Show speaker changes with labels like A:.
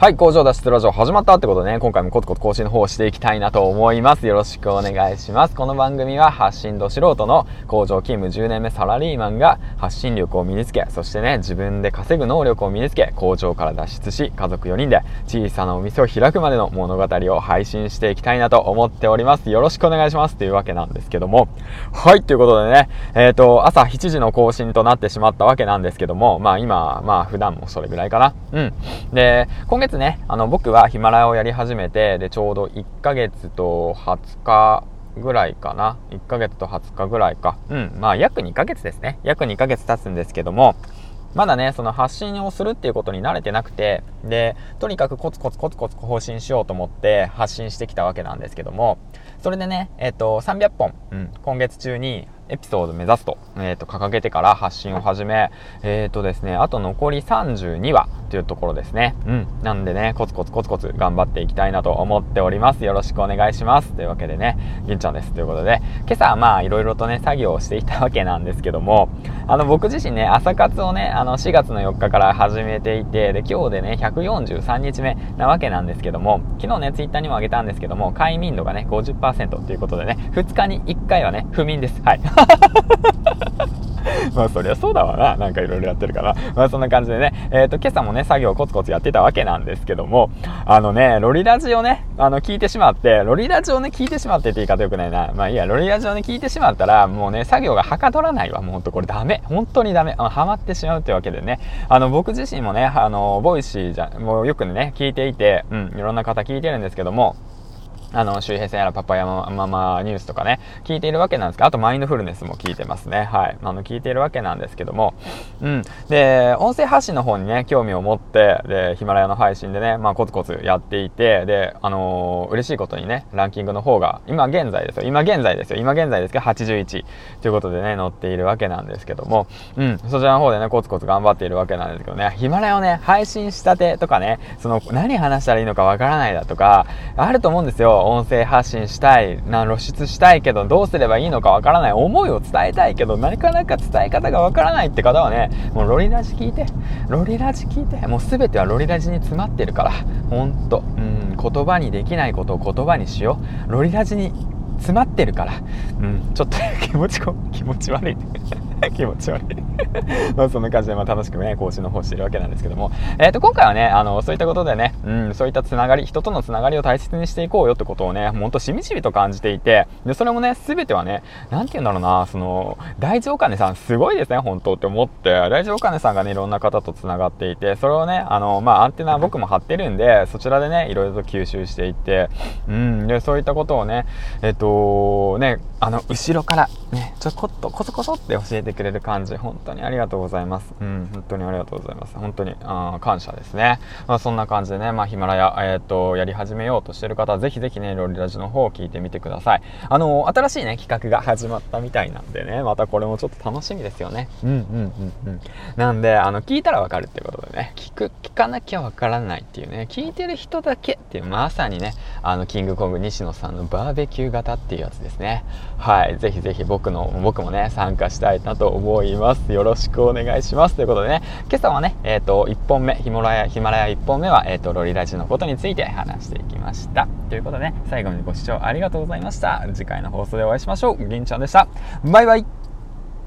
A: はい、工場脱出ラジオ始まったってことでね、今回もコツコツ更新の方をしていきたいなと思います。よろしくお願いします。この番組は発信度素人の工場勤務10年目サラリーマンが発信力を身につけ、そしてね、自分で稼ぐ能力を身につけ、工場から脱出し、家族4人で小さなお店を開くまでの物語を配信していきたいなと思っております。よろしくお願いします。というわけなんですけども。はい、ということでね、えっ、ー、と、朝7時の更新となってしまったわけなんですけども、まあ今、まあ普段もそれぐらいかな。うん。で、今月ね、あの、僕はヒマラヤをやり始めて、で、ちょうど1ヶ月と20日ぐらいかな。1ヶ月と20日ぐらいか。うん。まあ、約2ヶ月ですね。約2ヶ月経つんですけども、まだね、その発信をするっていうことに慣れてなくて、で、とにかくコツコツコツコツ更新しようと思って発信してきたわけなんですけども、それでね、えっ、と、300本、うん、今月中にエピソード目指すと、えっ、ー、と、掲げてから発信を始め、えっ、ー、とですね、あと残り32話というところですね。うん。なんでね、コツコツコツコツ頑張っていきたいなと思っております。よろしくお願いします。というわけでね、銀ちゃんです。ということで、今朝はまあ、いろいろとね、作業をしていたわけなんですけども、あの、僕自身ね、朝活をね、あの、4月の4日から始めていて、で、今日でね、143日目なわけなんですけども、昨日ね、ツイッターにもあげたんですけども、快眠度がね、50%ということでね、2日に1回はね、不眠です。はい。まあそりゃそうだわな。なんかいろいろやってるから。まあそんな感じでね、えっ、ー、と今朝もね、作業コツコツやってたわけなんですけども、あのね、ロリラジをね、あの聞いてしまって、ロリラジをね、聞いてしまってって言い方よくないな。まあいいや、ロリラジをね、聞いてしまったら、もうね、作業がはかどらないわ。もうほんとこれダメ。本当にダメ。あの、ハマってしまうってわけでね、あの、僕自身もね、あの、 Voicyじゃ、もうよくね、聞いていて、うん、いろんな方聞いてるんですけども、あの、周平線やらパパやママニュースとかね、聞いているわけなんですが、あとマインドフルネスも聞いてますね。はい。あの、聞いているわけなんですけども、うん。で、音声発信の方にね、興味を持って、で、ヒマラヤの配信でね、まあ、コツコツやっていて、で、あのー、嬉しいことにね、ランキングの方が、今現在ですよ。今現在ですよ。今現在ですけど、81ということでね、載っているわけなんですけども、うん。そちらの方でね、コツコツ頑張っているわけなんですけどね、ヒマラヤをね、配信したてとかね、その、何話したらいいのかわからないだとか、あると思うんですよ。音声発信したいな露出したいけどどうすればいいのかわからない。思いを伝えたいけどなかなか伝え方がわからないって方はねもうロリラジ聞いて。ロリラジ聞いて。もう全てはロリラジに詰まってるから。ほんと。うん。言葉にできないことを言葉にしよう。ロリラジに詰まってるから、うん、ちょっと気持ちこ気持ち悪い。気持ち悪い。まあそんな感じでまあ楽しくね、更新の方してるわけなんですけども、えっ、ー、と、今回はね、あの、そういったことでね、うん、そういったつながり、人とのつながりを大切にしていこうよってことをね、ほんとしみじみと感じていて、で、それもね、すべてはね、なんて言うんだろうな、その、大地お金さんすごいですね、本当って思って、大地お金さんがね、いろんな方とつながっていて、それをね、あの、まあ、アンテナ僕も張ってるんで、そちらでね、いろいろと吸収していって、うん、で、そういったことをね、えっ、と、ね、あの、後ろから、ね、ちょこっと、こそこそって教えてくれる感じ、本当にありがとうございます。うん、本当にありがとうございます。本当に、あ感謝ですね。まあ、そんな感じでね、まあ、ヒマラヤ、えっ、ー、と、やり始めようとしてる方は、ぜひぜひね、ロリラジの方を聞いてみてください。あの、新しいね、企画が始まったみたいなんでね、またこれもちょっと楽しみですよね。うんうんうんうん。なんで、あの、聞いたらわかるってことでね、聞く、聞かなきゃわからないっていうね、聞いてる人だけっていう、まさにね、あの、キングコング西野さんのバーベキュー型っていうやつですね。はい。ぜひぜひ僕の、僕もね、参加したいなと思います。よろしくお願いします。ということでね、今朝はね、えっ、ー、と、1本目、ヒマラヤ、ヒマラヤ1本目は、えっ、ー、と、ロリラジのことについて話していきました。ということでね、最後までご視聴ありがとうございました。次回の放送でお会いしましょう。銀ちゃんでした。バイバイ。